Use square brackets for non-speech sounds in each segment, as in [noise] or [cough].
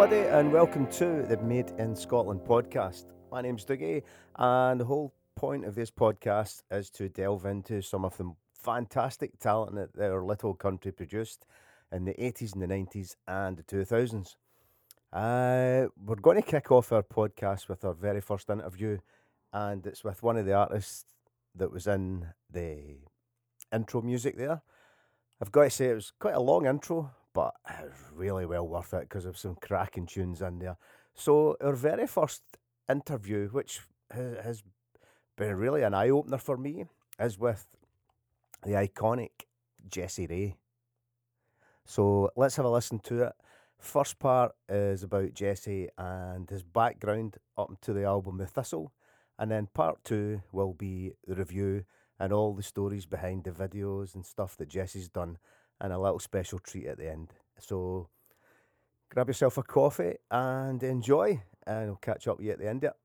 everybody, and welcome to the Made in Scotland podcast. My name's Dougie, and the whole point of this podcast is to delve into some of the fantastic talent that our little country produced in the 80s and the 90s and the 2000s. Uh, we're going to kick off our podcast with our very first interview, and it's with one of the artists that was in the intro music there. I've got to say, it was quite a long intro, but it was really well worth it because of some cracking tunes in there. So, our very first interview, which has been really an eye opener for me, is with the iconic Jesse Rae. So, let's have a listen to it. First part is about Jesse and his background up to the album The Thistle. And then part two will be the review and all the stories behind the videos and stuff that Jesse's done, and a little special treat at the end. So grab yourself a coffee and enjoy, and we'll catch up with you at the end of it.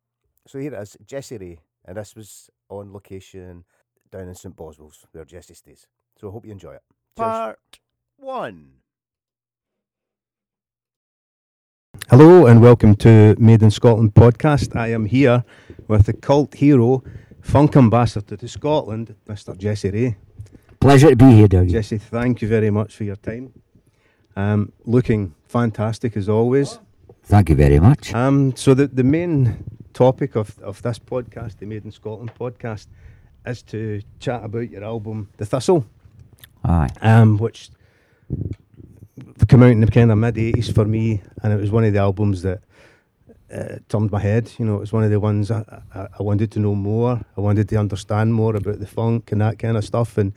So here it is, Jesse Rae, and this was on location down in St Boswells, where Jesse stays. So I hope you enjoy it. Cheers. Part one. Hello and welcome to Made in Scotland podcast. I am here with the cult hero, funk ambassador to Scotland, Mr. Jesse Rae. Pleasure to be here, Doug. Jesse, thank you very much for your time. Um, looking fantastic as always. Thank you very much. Um, so the, the main topic of, of this podcast, the Made in Scotland podcast, is to chat about your album, The Thistle. Aye. um, which came out in the kind of mid eighties for me, and it was one of the albums that uh, turned my head. You know, it was one of the ones I, I, I wanted to know more. I wanted to understand more about the funk and that kind of stuff, and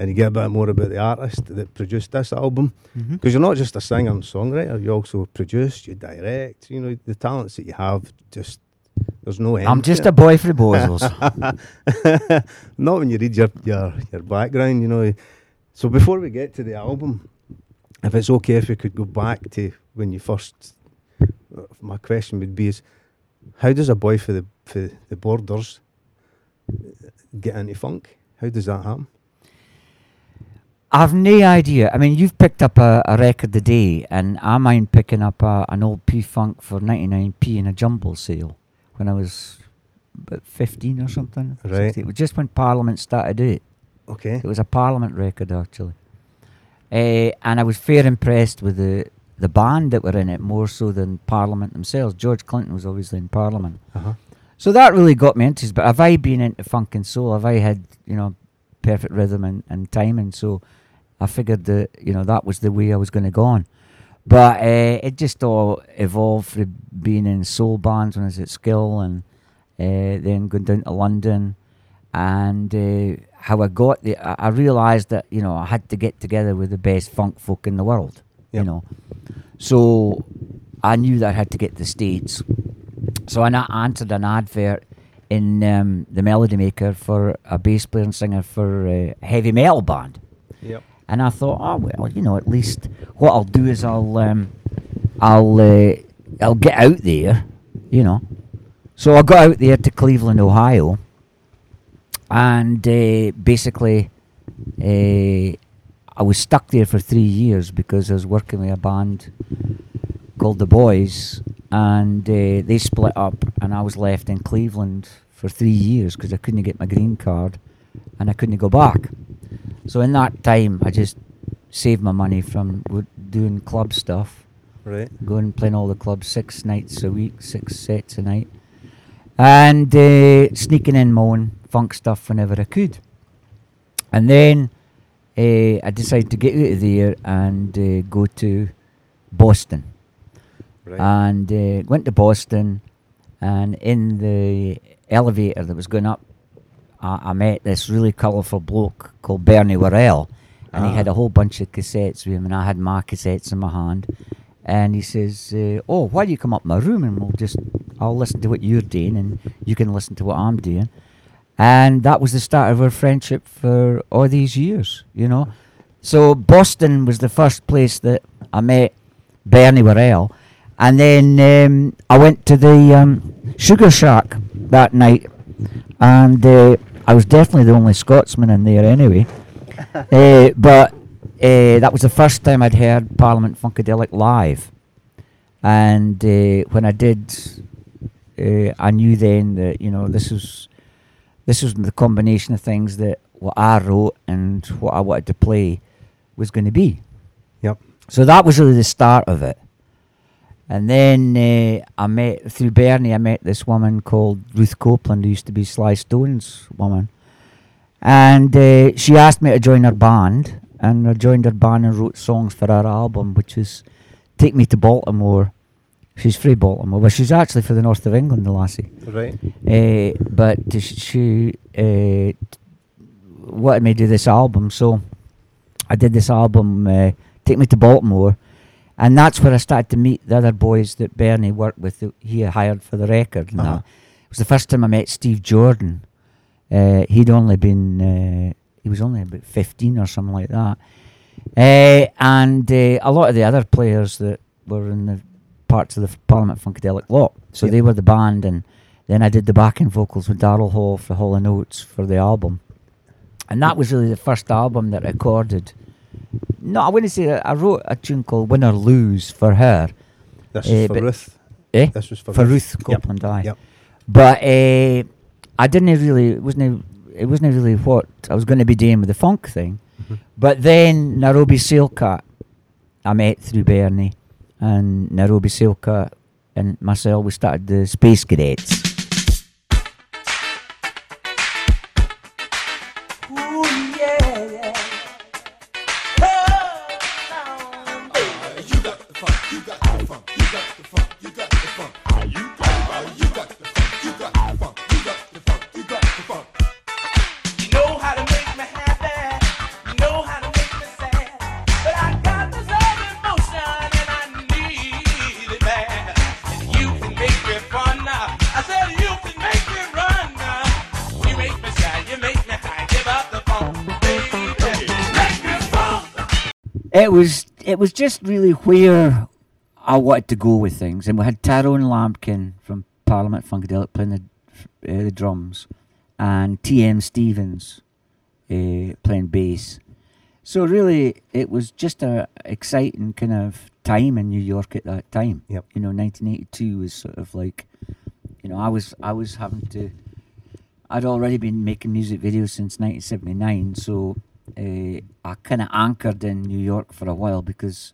and you get a bit more about the artist that produced this album. Mm-hmm. Because you're not just a singer and songwriter; you also produce, you direct. You know, the talents that you have just. There's no end. I'm just a boy for the Bozos. [laughs] Not when you read your, your, your background, you know. So before we get to the album, if it's okay if we could go back to when you first, my question would be is, how does a boy for the for the borders get into funk? How does that happen? I've no idea. I mean, you've picked up a, a record a day, and I mind picking up a, an old P Funk for 99p in a jumble sale when I was about 15 or something. Right. 16. It was just when Parliament started it. Okay. It was a Parliament record, actually. Uh, and I was fair impressed with the, the band that were in it, more so than Parliament themselves. George Clinton was obviously in Parliament. Uh-huh. So that really got me into it. But have I been into funk and soul? Have I had, you know, perfect rhythm and, and timing? So I figured that, you know, that was the way I was going to go on. But uh, it just all evolved from being in soul bands when I was at school, and uh, then going down to London. And uh, how I got there, I, I realised that, you know, I had to get together with the best funk folk in the world, Yep. you know. So I knew that I had to get to the States. So I answered an advert in um, the Melody Maker for a bass player and singer for a heavy metal band. Yep. And I thought, oh well, you know, at least what I'll do is I'll um, I'll uh, I'll get out there, you know. So I got out there to Cleveland, Ohio, and uh, basically, uh, I was stuck there for three years because I was working with a band called the Boys, and uh, they split up, and I was left in Cleveland for three years because I couldn't get my green card, and I couldn't go back. So in that time, I just saved my money from doing club stuff, Right. going playing all the clubs six nights a week, six sets a night, and uh, sneaking in my own funk stuff whenever I could. And then uh, I decided to get out of there and uh, go to Boston Right. and uh, went to Boston. And in the elevator that was going up, I, I met this really colourful bloke called Bernie Worrell, and he Ah. had a whole bunch of cassettes with him, and I had my cassettes in my hand. And he says, uh, "Oh, why don't you come up my room and we'll just I'll listen to what you're doing, and you can listen to what I'm doing." And that was the start of our friendship for all these years, you know. So Boston was the first place that I met Bernie Worrell, and then um, I went to the um, Sugar Shack that night, and uh, I was definitely the only Scotsman in there anyway. uh, [laughs] but uh, that was the first time I'd heard Parliament Funkadelic live, and uh, when I did, uh, I knew then that you know this was this was the combination of things that what I wrote and what I wanted to play was going to be. Yep. So that was really the start of it. And then uh, I met through Bernie. I met this woman called Ruth Copeland, who used to be Sly Stone's woman, and uh, she asked me to join her band. And I joined her band and wrote songs for her album, which is "Take Me to Baltimore." She's from Baltimore, but she's actually for the north of England, the lassie. Right. Uh, but sh- she uh, wanted me to do this album, so I did this album, uh, Take Me to Baltimore, and that's where I started to meet the other boys that Bernie worked with, that he hired for the record. And Uh-huh. that. It was the first time I met Steve Jordan. Uh, he'd only been, uh, he was only about 15 or something like that. Uh, and uh, a lot of the other players that were in the parts of the Parliament Funkadelic lot. So Yep. they were the band, and then I did the backing vocals with Daryl Hall for Hall & Oates for the album. And that was really the first album that I recorded. No, I wouldn't say that. I wrote a tune called Win or Lose for her. This Eh, is for Ruth. Eh? This was for, for Ruth Yep. Copeland, aye. Yep. But uh, I didn't really, it wasn't, it wasn't really what I was going to be doing with the funk thing. Mhm. But then Nairobi Sailcat, I met through Bernie, and Nairobi Sailcat and myself, we started the Space Cadets. It was, it was just really where I wanted to go with things. And we had Tyrone Lampkin from Parliament Funkadelic playing the, uh, the drums, and T.M. Stevens uh, playing bass. So really, it was just a exciting kind of time in New York at that time. Yep. You know, 1982 was sort of like, you know, I was I was having to. I'd already been making music videos since 1979, so uh, I kind of anchored in New York for a while because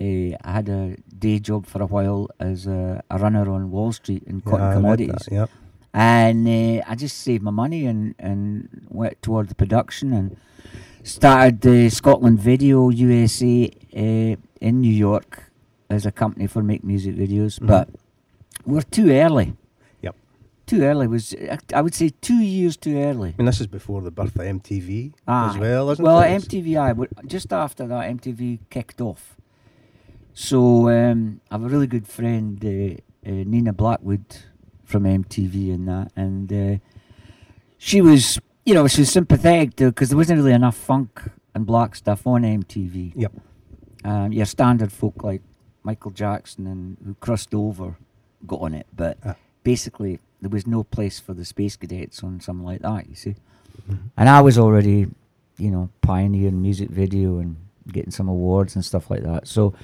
uh, I had a day job for a while as a, a runner on Wall Street in cotton read commodities Yep. and uh, I just saved my money and, and went toward the production and started the Scotland Video USA uh, in New York as a company for make music videos, Mhm. but we're too early. Too early was I- I would say two years too early. I mean, this is before the birth of MTV as well, isn't well, it? Well, MTV, but just after that, MTV kicked off. So um, I have a really good friend, uh, uh, Nina Blackwood, from MTV and that, and uh, she was, you know, she was sympathetic to because there wasn't really enough funk and black stuff on MTV. Yep. Um, your standard folk like Michael Jackson and who crossed over got on it, but Ah. basically there was no place for the Space Cadets on something like that. You see. Mhm. And I was already, you know, pioneering music video and getting some awards and stuff like that. So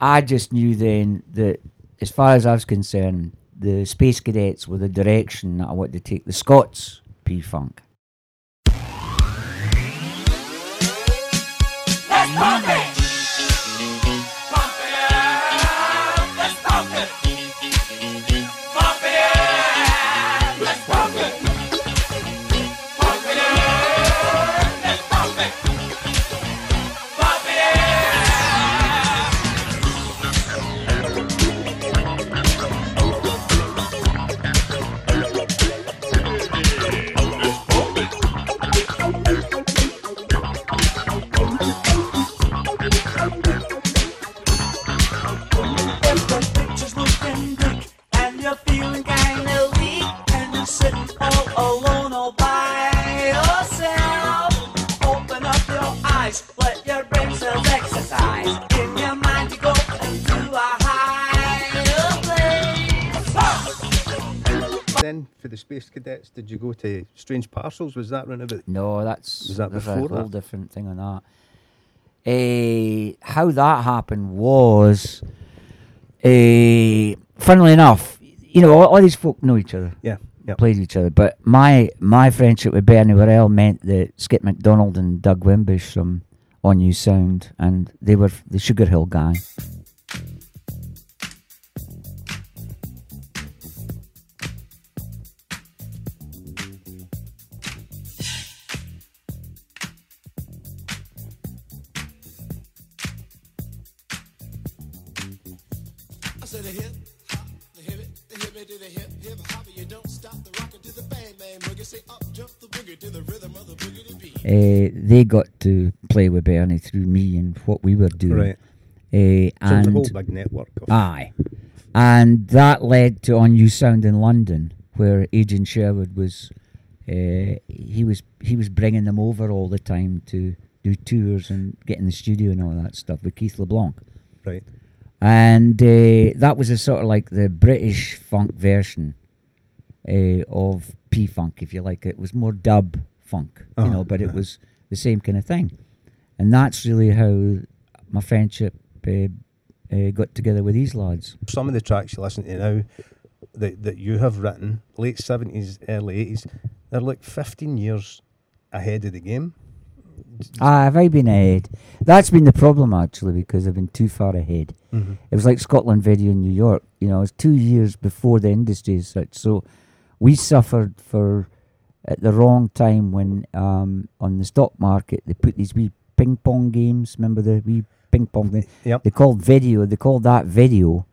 I just knew then that, as far as I was concerned, the Space Cadets were the direction that I wanted to take the Scots P Funk. The space cadets, did you go to Strange Parcels? Was that round about? No, that's Was that before a whole that? different thing on that. Eh, how that happened was, uh, funnily enough, you know, all, all these folk know each other, Yeah, yeah. played each other. But my my friendship with Bernie Worrell meant that Skip McDonald and Doug Wimbish from On-U Sound, and they were the Sugar Hill gang. Uh, they got to play with Bernie through me and what we were doing. Right. Uh, So it was a and whole big network. Of, Aye. And that led to On-U Sound in London, where Adrian Sherwood was. Uh, he was he was bringing them over all the time to do tours and get in the studio and all that stuff with Keith LeBlanc. Right. And uh, that was a sort of like the British funk version uh, of P Funk, if you like. It was more dub funk, you Uh-huh, know, but it uh-huh. was the same kind of thing. And that's really how my friendship uh, uh, got together with these lads. Some of the tracks you listen to now that, that you have written, late 70s, early 80s, they're like 15 years ahead of the game. Ah, have I been ahead? That's been the problem actually because I've been too far ahead. Mm-hmm. It was like Scotland Video in New York. You know, it was two years before the industry as such. So we suffered for at the wrong time when um, on the stock market they put these wee ping pong games. Remember the wee ping pong thing? Yep. They called video. They called that video,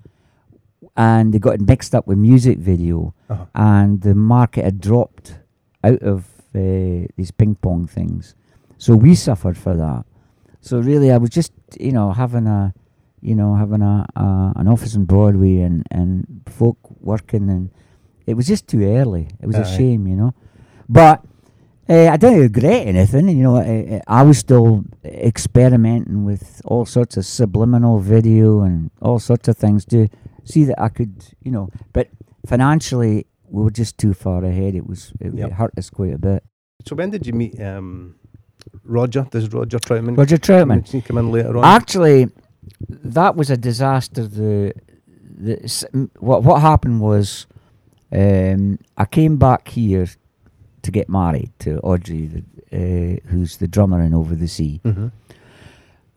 and they got it mixed up with music video, Uh-huh. and the market had dropped out of uh, these ping pong things. So we suffered for that. So really, I was just you know having a you know having a, a an office in Broadway and and folk working and it was just too early. It was a shame, you know. But uh, I don't regret anything. You know, I, I was still experimenting with all sorts of subliminal video and all sorts of things to see that I could, you know. But financially, we were just too far ahead. It was it, Yep. it hurt us quite a bit. So when did you meet um, Roger? Does Roger Troutman Roger Troutman. He come in later on? Actually, that was a disaster. The, the what what happened was, um, I came back here to get married to Audrey, uh, who's the drummer in Over the Sea, Mhm.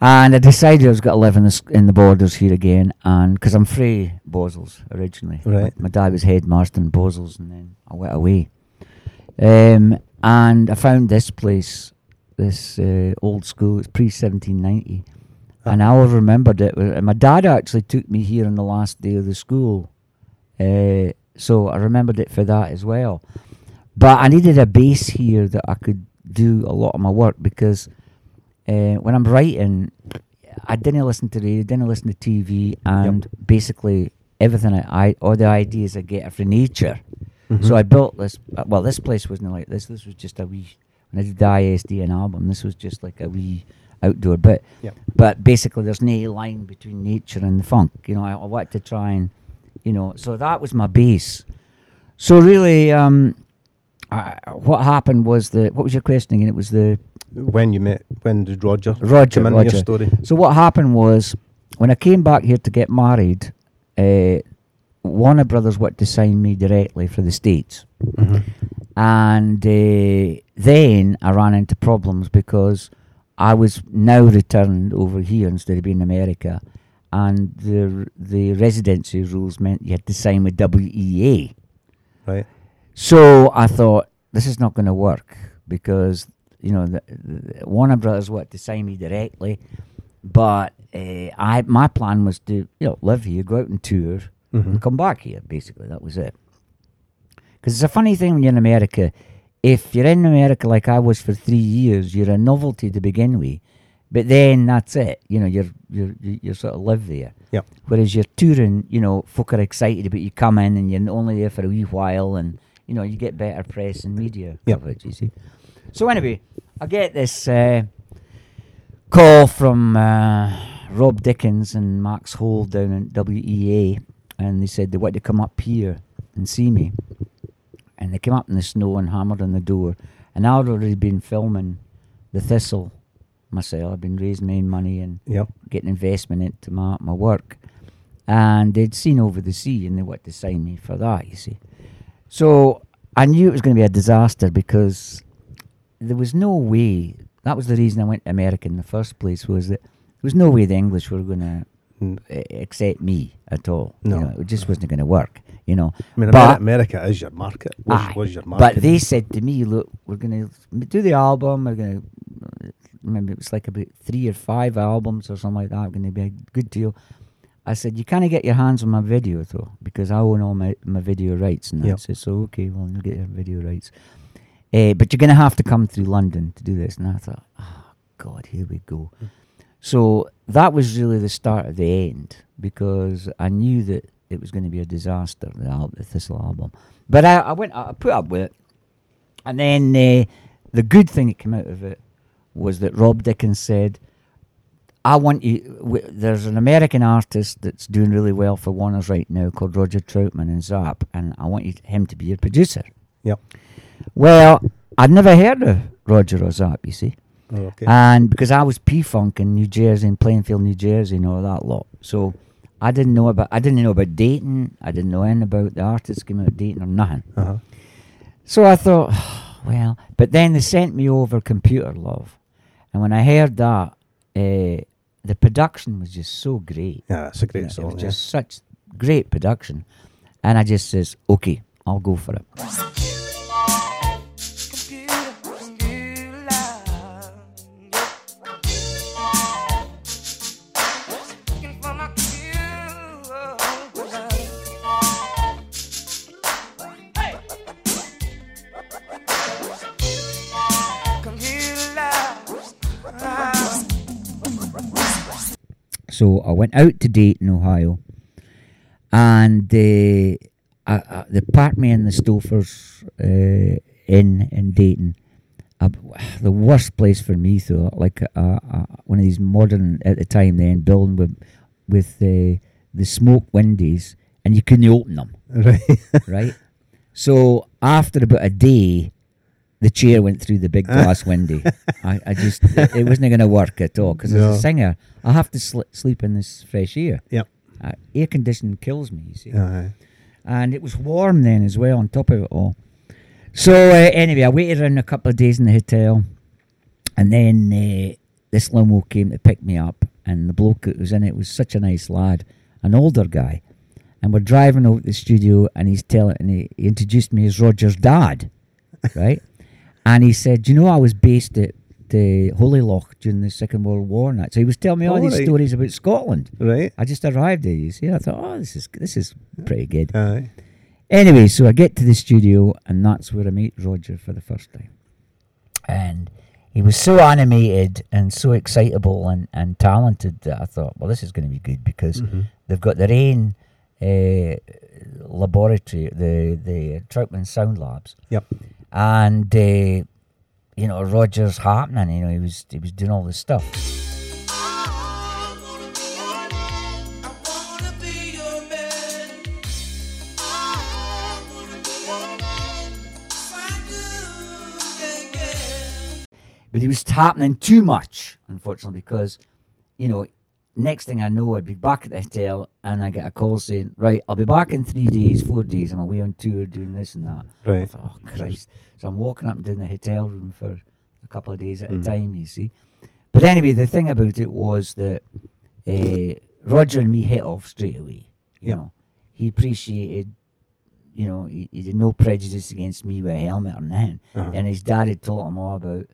and I decided I was going to live in the in the borders here again, and because I'm free Boswells originally, Right. My, my dad was headmaster in Boswells, and then I went away, um, and I found this place, this uh, old school. It's pre 1790. And I always remembered it. And my dad actually took me here on the last day of the school. Uh, so I remembered it for that as well. But I needed a base here that I could do a lot of my work because uh, when I'm writing, I didn't listen to radio, didn't listen to TV, and basically everything I, I, all the ideas I get are from nature. Mm-hmm. So I built this. uh, Well, this place wasn't like this. This was just a wee. When I did the ISDN album, this was just like a wee outdoor bit. Yep. But basically, there's no line between nature and the funk. You know, I, I wanted to try and, you know, so that was my base. So really, um, I, what happened was the. What was your question again? It was the When you met, when did Roger Roger. Roger. your story? So what happened was when I came back here to get married, uh, Warner Brothers wanted to sign me directly for the States. And uh, then I ran into problems because I was now returned over here instead of being in America. And the the residency rules meant you had to sign with WEA. Right. So I thought this is not going to work because you know the, the Warner Brothers wanted to sign me directly, but uh, I my plan was to you know live here, go out and tour, and come back here. Basically, that was it. Because it's a funny thing when you're in America. If you're in America like I was for three years, you're a novelty to begin with, But then that's it. You know, you're you're you you sort of live there. Yep. Whereas you're touring, you know, folk are excited about you come in and you're only there for a wee while, and you know you get better press and media Yep. coverage. You see. So anyway, I get this uh, call from uh, Rob Dickens and Max Hole down at WEA, and they said they want to come up here and see me. And they came up in the snow and hammered on the door. And I'd already been filming the Thistle myself. I'd been raising my own money and Yep. getting investment into my, my work. And they'd seen over the sea and they wanted to sign me for that, you see. So I knew it was going to be a disaster because there was no way. That was the reason I went to America in the first place. Was that there was no way the English were going to Mm. accept me at all. You No. know, it just wasn't going to work. You know, I mean, But- America is your market. Was, Aye, was your market? but they said to me, "Look, we're going to do the album. We're going to remember it was like about three or five albums or something like that. Going to be a good deal." I said, "You can't get your hands on my video though, because I own all my, my video rights." And I said, "So okay, well, you get your video rights, uh, but you're going to have to come through London to do this." And I thought, "Oh God, here we go." So that was really the start of the end because I knew that it was going to be a disaster, the, al- the Thistle album. But I, I went, I put up with it. And then uh, the good thing that came out of it was that Rob Dickens said, I want you. W- there's an American artist that's doing really well for Warner's right now called Roger Troutman in Zap, and I want you, him to be your producer. Yep. Well, I'd never heard of Roger or Zap, you see. Oh, okay. And because I was P Funk in New Jersey, in Plainfield, New Jersey, and all that lot. So I didn't know about I didn't know about Dayton. I didn't know anything about the artists came out of Dayton or nothing. uh-huh. So I thought, [sighs] well, but then they sent me over Computer Love, and when I heard that, uh, the production was just so great. Yeah, it's a You great know, song. It was yeah. just such great production, and I just says, okay, I'll go for it. So I went out to Dayton, Ohio, and uh, I, I, they parked me in the Stouffer's uh, Inn in Dayton. Uh, the worst place for me, though, like uh, uh, one of these modern at the time then building with with uh, the smoke windows, and you couldn't open them, [laughs] Right. right? So after about a day, the chair went through the big [laughs] glass window. I, I just it, it wasn't going to work at all because No. as a singer, I have to sl- sleep in this fresh air. Yep. Uh, air conditioning kills me, you see. Aye. And it was warm then as well on top of it all. So uh, anyway, I waited around a couple of days in the hotel, and then uh, this limo came to pick me up, and the bloke that was in it was such a nice lad, an older guy, and we're driving over to the studio, and he's telling, and he, he introduced me as Roger's dad, right? And he said, "Do you know I was based at the Holy Loch during the Second World War?" And that, so he was telling me all All these right. stories about Scotland. Right. I just arrived there, you see. I thought, oh, this is this is pretty good. Aye. Anyway, so I get to the studio, and that's where I meet Roger for the first time. And he was so animated and so excitable and, and talented that I thought, well, this is going to be good because Mhm. they've got their own uh, laboratory, the the Troutman Sound Labs, Yep. And uh, you know Roger's happening. You know, he was he was doing all this stuff. But he was happening too much, unfortunately, because, you know, next thing I know, I'd be back at the hotel and I get a call saying, right, I'll be back in three days, four days. I'm away on tour doing this and that. I Right. thought, oh, Christ. So I'm walking up and down the hotel room for a couple of days at Mhm. a time, you see. But anyway, the thing about it was that uh, Roger and me hit off straight away. You Yeah. know, he appreciated, you know, he, he had no prejudice against me with a helmet or nothing Uh-huh. and his dad had taught him all about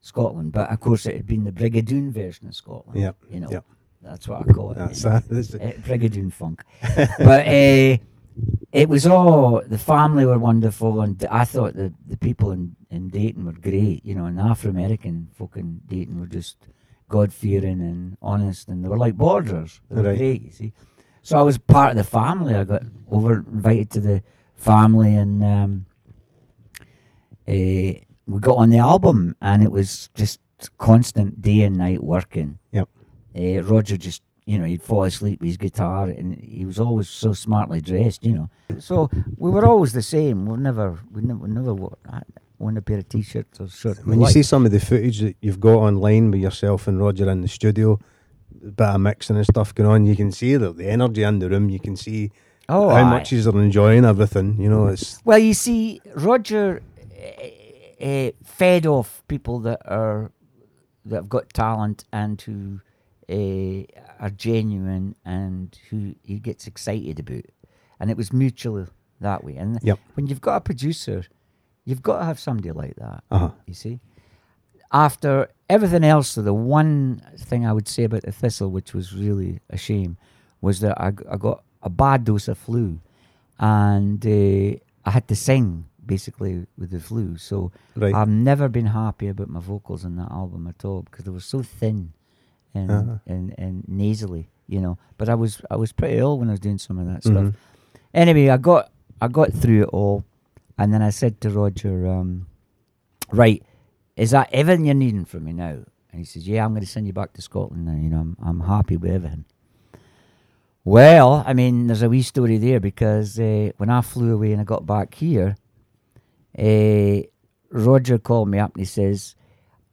Scotland. But of course, it had been the Brigadoon version of Scotland. Yep, you know, yep. That's what I call it. That's that. It. Uh, Brigadoon funk. but uh, [laughs] it was all the family were wonderful, and I thought the the people in in Dayton were great. You know, and Afro American folk in Dayton were just God fearing and honest, and they were like borders. They were Right. great, you see. So I was part of the family. I got over invited to the family, and um, eh, we got on the album, and it was just constant day and night working. Yep. Uh, Roger just, you know, he'd fall asleep with his guitar, and he was always so smartly dressed, you know. So we were always the same. We never, we never, we never wo- had- worn a pair of t-shirts or shirts. When you see some of the footage that you've got online with yourself and Roger in the studio, a bit of mixing and stuff going on, you can see the, the energy in the room. You can see oh, how aye. much he's enjoying everything. You know, it's Well, you see, Roger uh, fed off people that are that have got talent and who uh, are genuine and who he gets excited about, and it was mutual that way. And Yep. when you've got a producer, you've got to have somebody like that. uh-huh. You see, after everything else, the one thing I would say about the Thistle, which was really a shame, was that I got a bad dose of flu, and uh, I had to sing basically with the flu. So right. I've never been happy about my vocals on that album at all because they were so thin and Uh-huh. and, and nasally, you know. But I was I was pretty ill when I was doing some of that stuff. Mhm. Anyway, I got I got through it all, and then I said to Roger, um, "Right, is that everything you're needing from me now?" And he says, "Yeah, I'm going to send you back to Scotland now. You know, I'm I'm happy with everything." Well, I mean, there's a wee story there because uh, when I flew away and I got back here, uh, Roger called me up and he says,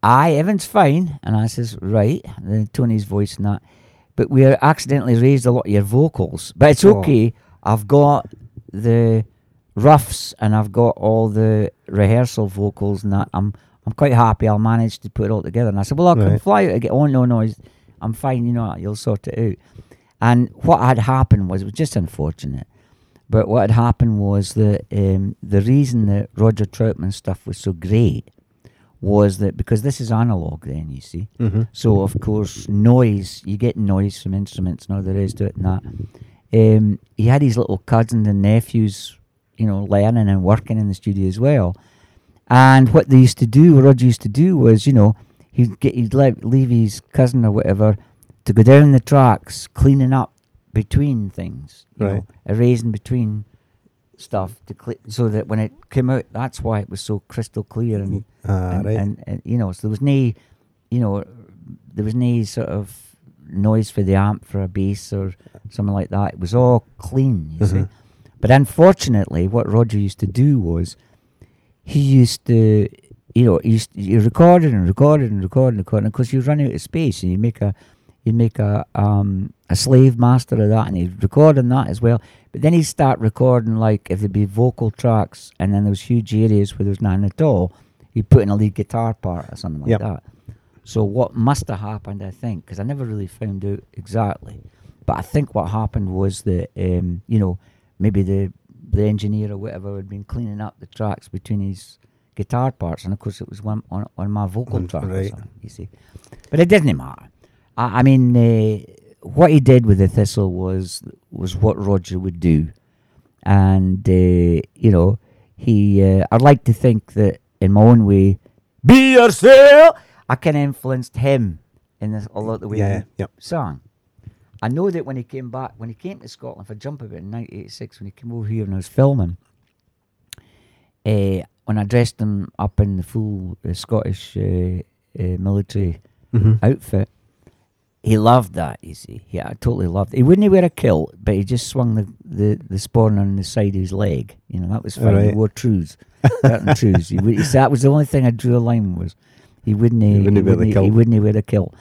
"Aye, Evan's fine," and I says, "Right." And then Tony's voice and that, but we accidentally raised a lot of your vocals, but it's Oh. okay. I've got the roughs and I've got all the rehearsal vocals and that. I'm I'm quite happy. I'll manage to put it all together. And I said, "Well, I can Right. fly out again." Oh no, no, I'm fine. You know, you'll sort it out. And what had happened was it was just unfortunate. But what had happened was that um, the reason that Roger Troutman stuff was so great was that because this is analog, then you see. Mhm. So of course, noise you get noise from instruments and all the rest of it and that. Um, he had his little cousins and nephews, you know, learning and working in the studio as well. And what they used to do, what Roger used to do was, you know, he'd get he'd let, leave his cousin or whatever to go down the tracks, cleaning up between things, you know, Right. erasing between stuff to cle so that when it came out, that's why it was so crystal clear and Ah, and, right. and, and you know, so there was no, you know, there was no sort of noise for the amp for a bass or something like that. It was all clean, you see. Mhm. But unfortunately, what Roger used to do was he used to, you know, he, used, to, he recorded and recorded and recorded and recorded. Because you run out of space, and you make a, you make a um a slave master of that, and he'd record on that as well. But then he'd start recording like if there'd be vocal tracks, and then there was huge areas where there was none at all. He'd put in a lead guitar part or something like Yep. that. So what must have happened, I think, because I never really found out exactly, but I think what happened was that um, you know maybe the the engineer or whatever had been cleaning up the tracks between his guitar parts, and of course it was one on, on my vocal On- track. right. you see, but it doesn't matter. I, I mean, uh, what he did with the Thistle was was what Roger would do, and uh, you know he. Uh, I'd like to think that in my own way, be yourself. I kind of influenced him in this a lot of the way Yeah, he yep. sang. I know that when he came back, when he came to Scotland for Jump About in 1986, when he came over here and I was filming, uh, when I dressed him up in the full uh, Scottish uh, uh, military Mhm. outfit, he loved that, you see. Yeah, I totally loved it. He wouldn't wear a kilt, but he just swung the, the, the sporran on the side of his leg. You know, that was fine. He Right. wore trews, certain trews. He, would, he that was the only thing I drew a line was he wouldn't, he wouldn't wear the he wouldn't wear a kilt.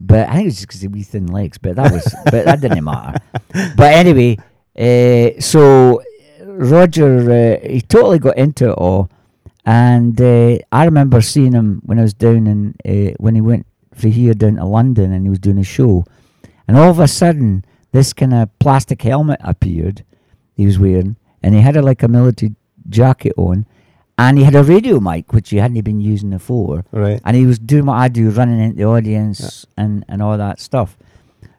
But I think it was just because he wee thin legs. But that was, but that didn't matter. [laughs] But anyway, uh, so Roger, uh, he totally got into it all, and uh, I remember seeing him when I was down in uh, when he went from here down to London, and he was doing a show, and all of a sudden this kind of plastic helmet appeared. He was wearing, and he had a, like a military jacket on, and he had a radio mic which he hadn't been using before Right. and he was doing what I do, running into the audience and, and all that stuff.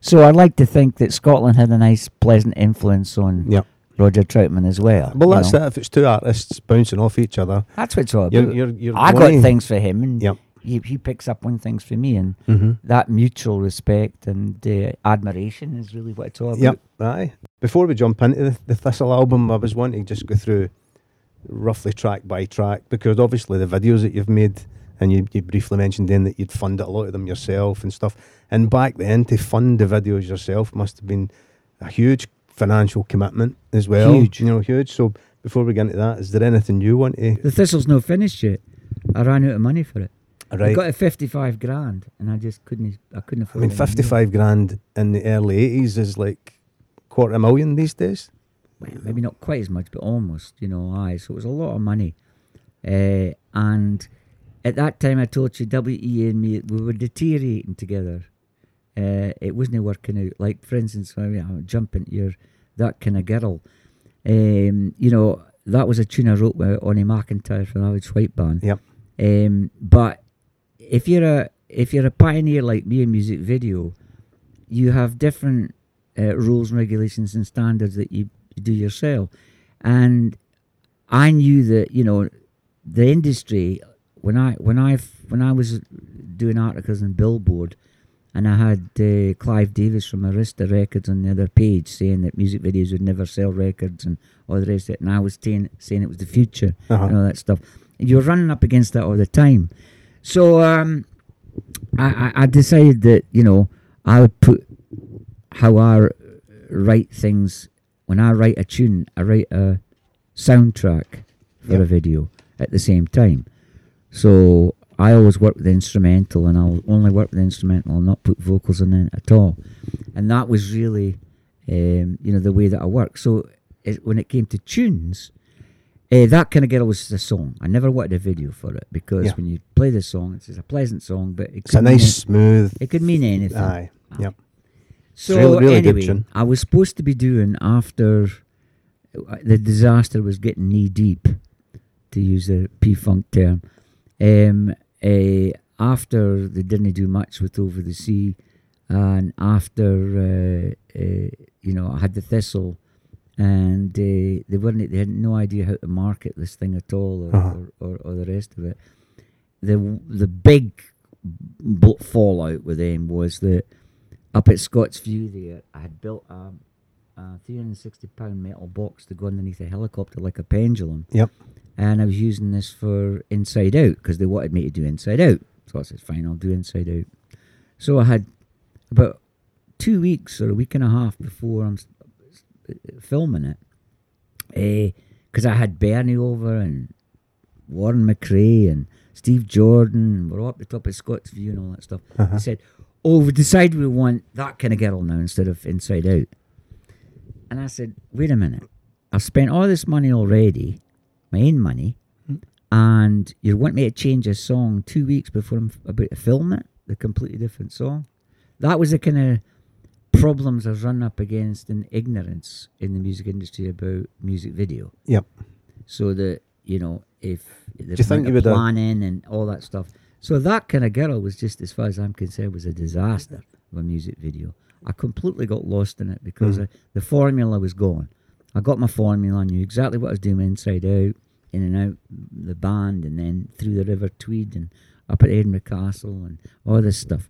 So I'd like to think that Scotland had a nice, pleasant influence on Yep. Roger Troutman as well. Well, that's know. it. If it's two artists bouncing off each other, That's what it's all you're, you're, you're I got things for him, and Yep. He, he picks up on things for me, and Mm-hmm. that mutual respect and uh, admiration is really what it's all about. Yep. Aye. Before we jump into the, the Thistle album, I was wanting to just go through roughly track by track because obviously the videos that you've made, and you, you briefly mentioned then that you'd funded a lot of them yourself and stuff. And back then, to fund the videos yourself must have been a huge financial commitment as well. Huge. You know, huge. So before we get into that, is there anything you want to? The Thistle's not finished yet. I ran out of money for it. I got a fifty-five grand, and I just couldn't. I couldn't afford. I mean, it. 55 grand in the early 80s is like quarter a million these days. well, maybe not quite as much, but almost, you know, aye. So it was a lot of money. Uh, and at that time, I told you, WE and me, we were deteriorating together. Uh, it wasn't working out. Like, for instance, I mean, I'm jumping, you're that kind of girl. Um, you know, that was a tune I wrote with Onnie McIntyre from the Average White Band. Yep. Um, but if you're a if you're a pioneer like me in music video, you have different uh, rules and regulations and standards that you do yourself. And I knew that you know the industry when I when I when I was doing articles in Billboard, and I had uh, Clive Davis from Arista Records on the other page saying that music videos would never sell records and all the rest of it, and I was saying saying it was the future Uh-huh. and all that stuff. And you were running up against that all the time. So um, I, I, decided that you know I would put how I write things when I write a tune. I write a soundtrack for Yep. a video at the same time. So I always work with the instrumental, and I'll only work with the instrumental. I'll not put vocals in it at all. And that was really, um, you know, the way that I work. So it, when it came to tunes, uh, that kind of girl was a song. I never wanted a video for it because Yeah. when you play the song, it's a pleasant song, but it It's a nice, smooth. it could mean anything. Aye. Yep. So really- really anyway. I was supposed to be doing after uh, the disaster was getting knee deep, to use a P Funk term. Um, uh, after they didn't do much with Over the Sea, and after uh, uh, you know I had the Thistle, and uh, they weren't they had no idea how to market this thing at all, or, Uh-huh. or, or, or the rest of it. The the big fallout with them was that up at Scott's View there, I had built a, a 360 pound metal box to go underneath a helicopter like a pendulum. Yep. And I was using this for Inside Out because they wanted me to do Inside Out. So I said, fine, I'll do Inside Out. So I had about two weeks or a week and a half before I'm filming it, because I had Bernie over and Warren McRae and Steve Jordan. We're up the top of Scott's View and all that stuff. Uh-huh. They said, "Oh, we decided we want that kind of girl now instead of Inside Out." And I said, "Wait a minute! I've spent all this money already, my own money, and you want me to change a song two weeks before I'm about to film it? The completely different song." That was the kind of problems I running up against in ignorance in the music industry about music video. Yep. So that you know, if the you think you would planning and all that stuff. So that kind of girl was just, as far as I'm concerned, was a disaster of a music video. I completely got lost in it because Mm. uh, the formula was gone. I got my formula. I knew exactly what I was doing inside out, in and out the band, and then through the River Tweed and up at Edinburgh Castle and all this stuff.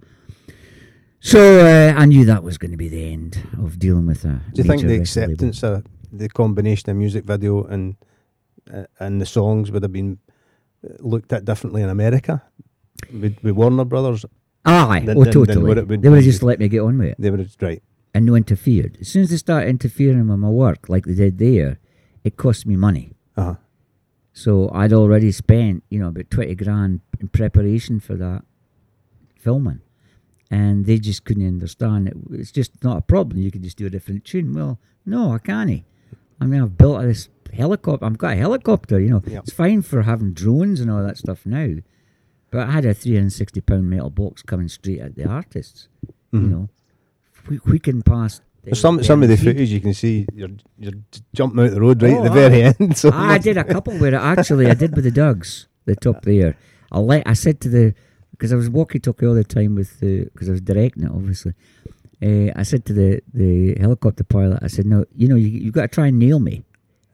So uh, I knew that was going to be the end of dealing with a. Do you think the record label. acceptance of the combination of music video and uh, and the songs would have been uh, looked at differently in America with, with Warner Brothers? Aye, Then- oh, then totally. it would they would have just let me get on with it. They would have right. and no interfered. As soon as they started interfering with my work, like they did there, it cost me money. Uh-huh. So I'd already spent, you know, about twenty grand in preparation for that filming, and they just couldn't understand it. It's just not a problem. You can just do a different tune. Well, no, I can't. I mean, I've built this helicopter. I've got a helicopter. You know, Yep. it's fine for having drones and all that stuff now, but I had a three hundred and sixty pound metal box coming straight at the artists. You Mhm. know, we, we can pass. Some some of the footage you can see you're you're jumping out the road right Oh, at the aye. very end. So I did a couple with it. Actually, I did with the dogs, the top [laughs] there. I let. I said to the because I was walkie talkie all the time with the because I was directing it, obviously. Uh, I said to the the helicopter pilot, I said, "No, you know, you you got to try and nail me,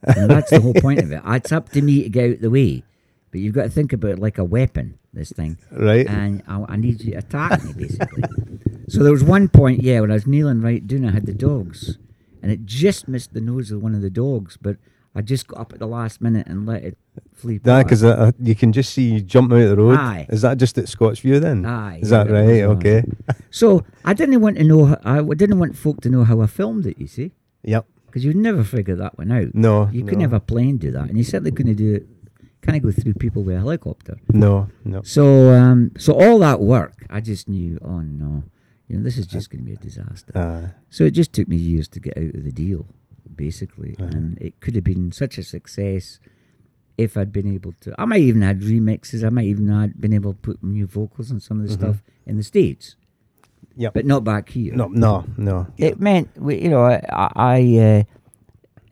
and that's the whole point of it. It's up to me to get out the way." but you've got to think about it like a weapon. This thing, Right. and I, I need you to attack me basically. so there was one point, yeah, when I was kneeling right down, I had the dogs, and it just missed the nose of one of the dogs, but I just got up at the last minute and let it flee. Yeah, because uh, you can just see you jump out of the road. Aye. Is that just at Scott's View then? Aye, Is that right? Okay. So I didn't want to know. How, I didn't want folk to know how I filmed it. You see, Yep. because you'd never figure that one out. No. You no, couldn't have a plane do that, and you certainly couldn't do it. Kind of go through people with a helicopter. No. No. So, um, so all that work, I just knew. Oh no, you know, this is just going to be a disaster. Uh, So it just took me years to get out of the deal, basically, Aye. and it could have been such a success if I'd been able to. I might even had remixes. I might even had been able to put new vocals on some of the Mhm. stuff in the states, yep. but not back here. no. No. No. It meant, you know, I, I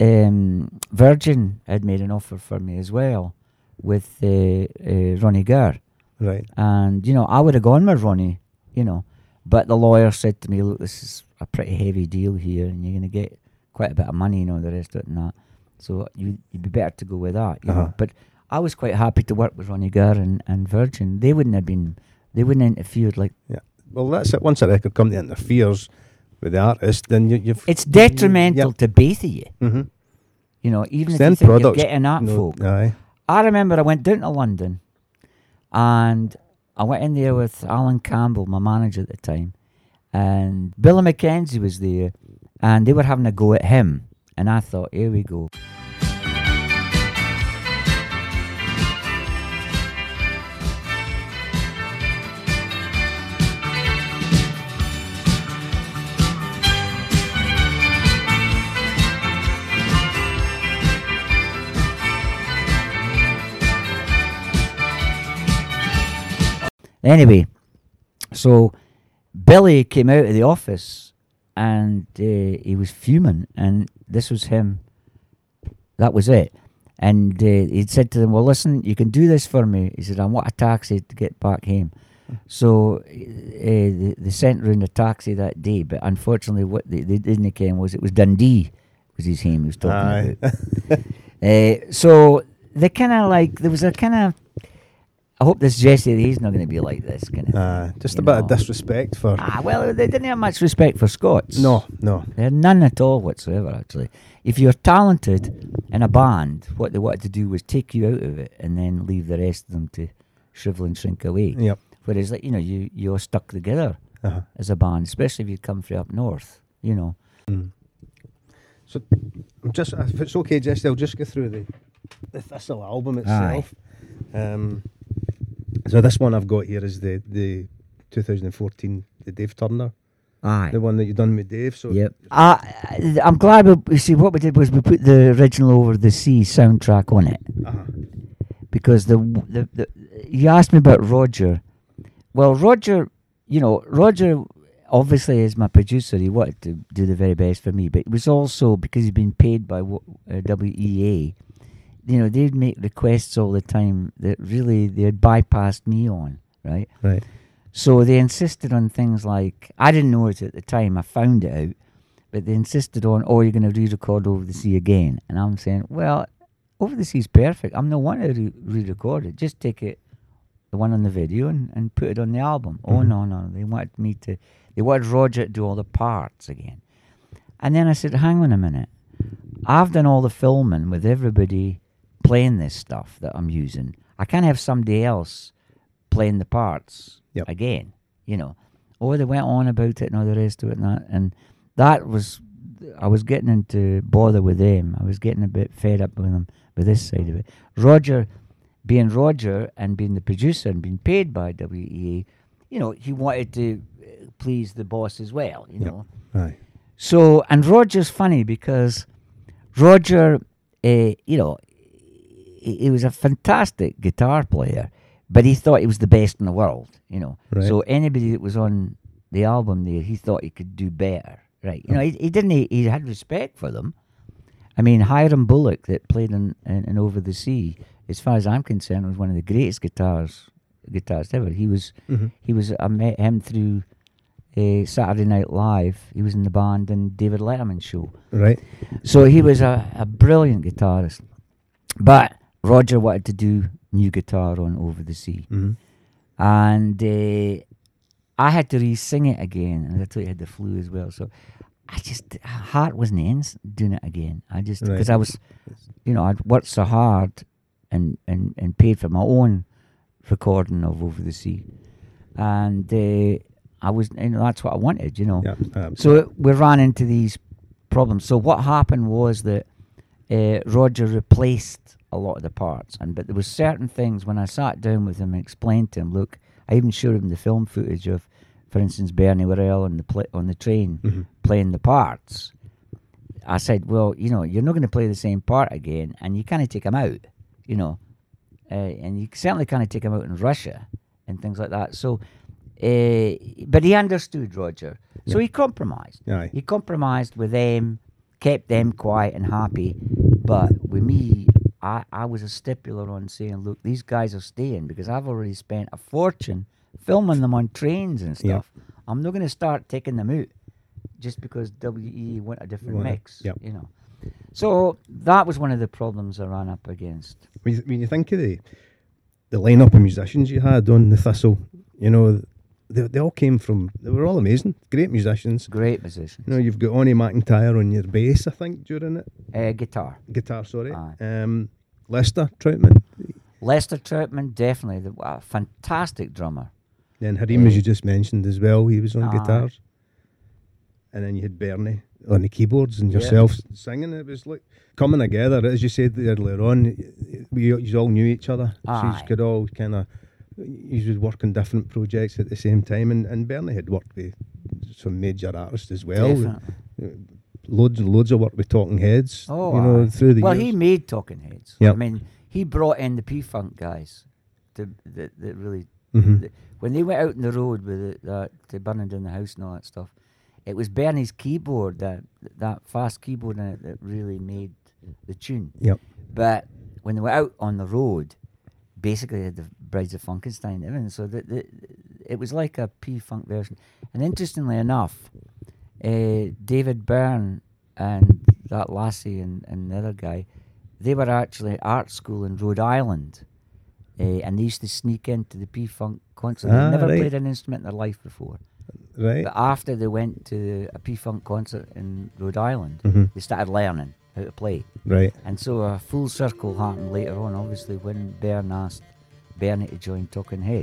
uh, um, Virgin had made an offer for me as well with uh, uh, Ronnie Gurr. Right. And, you know, I would have gone with Ronnie, you know, but the lawyer said to me, look, this is a pretty heavy deal here and you're going to get quite a bit of money, you know, the rest of it and that. So you, you'd be better to go with that, you Uh-huh. know. But I was quite happy to work with Ronnie Gurr and, and Virgin. They wouldn't have been, they wouldn't have interfered like Well, that's it. Once a record company interferes with the artist, then you, you've. It's detrimental to both of you. Mm-hmm. You know, even if Then you think you're getting at No, folk. aye. I remember I went down to London and I went in there with Alan Campbell, my manager at the time, and Billy Mackenzie was there, and they were having a go at him. And I thought, here we go. Anyway, so Billy came out of the office and uh, he was fuming, and this was him. That was it. And uh, he'd said to them, Well, listen, you can do this for me. He said, I want a taxi to get back home. So uh, they, they sent round a taxi that day, but unfortunately, what they, they didn't came was it was Dundee was his home he was talking Aye. about. [laughs] Uh, so they kind of like there was a kind of. I hope this Jesse he's not going to be like this kind of. Uh, just You a bit of disrespect for. Ah, well, they didn't have much respect for Scots. No, no. They had none at all whatsoever, actually. If you're talented in a band, what they wanted to do was take you out of it and then leave the rest of them to shrivel and shrink away. Yep. Whereas, like, you know, you, you're stuck together Uh-huh. as a band, especially if you come from up north, you know. Mm. So, I'm just if it's okay, Jesse, I'll just go through the the Thistle album itself. Um, so this one I've got here is the the 2014 the Dave Turner, Aye. the one that you done with Dave. So Yep. Uh, I'm glad we, you see, what we did was we put the original Over the Sea soundtrack on it. uh-huh. because the, the the you asked me about Roger. Well, Roger, you know, Roger obviously is my producer. He wanted to do the very best for me, but it was also because he's been paid by w- uh, WEA. You know, they'd make requests all the time that really they had bypassed me on, right? right. So they insisted on things like I didn't know it at the time. I found it out, but they insisted on, "Oh, you're going to re-record Over the Sea again," and I'm saying, "Well, Over the Sea's perfect. I'm not wanting to re- re-record it. Just take it, the one on the video, and, and put it on the album." Oh Mhm. no, no, they wanted me to. They wanted Roger to do all the parts again, and then I said, "Hang on a minute. I've done all the filming with everybody playing this stuff that I'm using. I can't have somebody else playing the parts Yep. again, you know. Or they went on about it and all the rest of it and that. And that was, I was getting into bother with them. I was getting a bit fed up with them, with this side of it. Roger, being Roger and being the producer and being paid by WEA, you know, he wanted to uh, please the boss as well, you Yep. know. Aye. So, and Roger's funny because Roger, uh, you know, he, was a fantastic guitar player, but he thought he was the best in the world, you know. Right. So anybody that was on the album there, he thought he could do better, right? You know, he, he didn't. He, he had respect for them. I mean, Hiram Bullock that played in, in, in Over the Sea, as far as I'm concerned, was one of the greatest guitars guitarists ever. He was Mhm. he was I met him through uh, Saturday Night Live. He was in the band and David Letterman show. Right. So he was a, a brilliant guitarist. But Roger wanted to do new guitar on Over the Sea. hmm And uh, I had to re sing it again. And I I had the flu as well. So I just, heart wasn't in doing it again. I just, Right. because I was, you know, I'd worked so hard and, and, and paid for my own recording of Over the Sea. And uh, I was, you know, that's what I wanted, you know. Yeah. Um, So it, we ran into these problems. So what happened was that uh, Roger replaced a lot of the parts, and but there was certain things when I sat down with him and explained to him. Look, I even showed him the film footage of, for instance, Bernie Worrell on the pla- on the train Mhm. playing the parts. I said, well, you know, you're not going to play the same part again, and you kind of take him out, you know, uh, and you certainly kind of take him out in Russia and things like that. So, uh, but he understood Roger, so he compromised. Aye. He compromised with them, kept them quiet and happy, but with me, I, I was a stipular on saying, look, these guys are staying because I've already spent a fortune filming them on trains and Yeah. stuff. I'm not going to start taking them out just because WE want a different mix. yep. You know. So that was one of the problems I ran up against. when, you, when you think of the the lineup of musicians you had on the Thistle, you know, they, they all came from. They were all amazing, great musicians. Great musicians. You know, you've got Onnie McIntyre on your bass, I think, during it. Uh, guitar. Guitar, sorry. Aye. Um, Lester Troutman. Lester Troutman, definitely the, a fantastic drummer. Then Hiram, as you just mentioned as well, he was on Aye. guitars. And then you had Bernie on the keyboards and Yeah. yourself singing. It was like coming together, as you said earlier on. We you all knew each other, so you could all kind of. You was working different projects at the same time, and, and Bernie had worked with some major artists as well. Definitely. Loads and loads of work with Talking Heads. Oh, you know, through the well, years. he made Talking Heads. Yep. I mean, he brought in the P Funk guys to that, that really Mhm. th- when they went out on the road with it, that to burning down the house and all that stuff. It was Bernie's keyboard that that fast keyboard in it that really made the tune. Yep. But when they were out on the road, basically had the Brides of Funkenstein everything. So the, the, it was like a P Funk version. And interestingly enough, uh, David Byrne and that lassie and, and the other guy, they were actually at art school in Rhode Island. Uh, and they used to sneak into the P Funk concert. Ah, They'd never right. played an instrument in their life before. Right. But after they went to a P Funk concert in Rhode Island, Mhm. they started learning how to play. Right. And so a full circle happened later on, obviously, when Byrne asked Bernie to join Talking Head.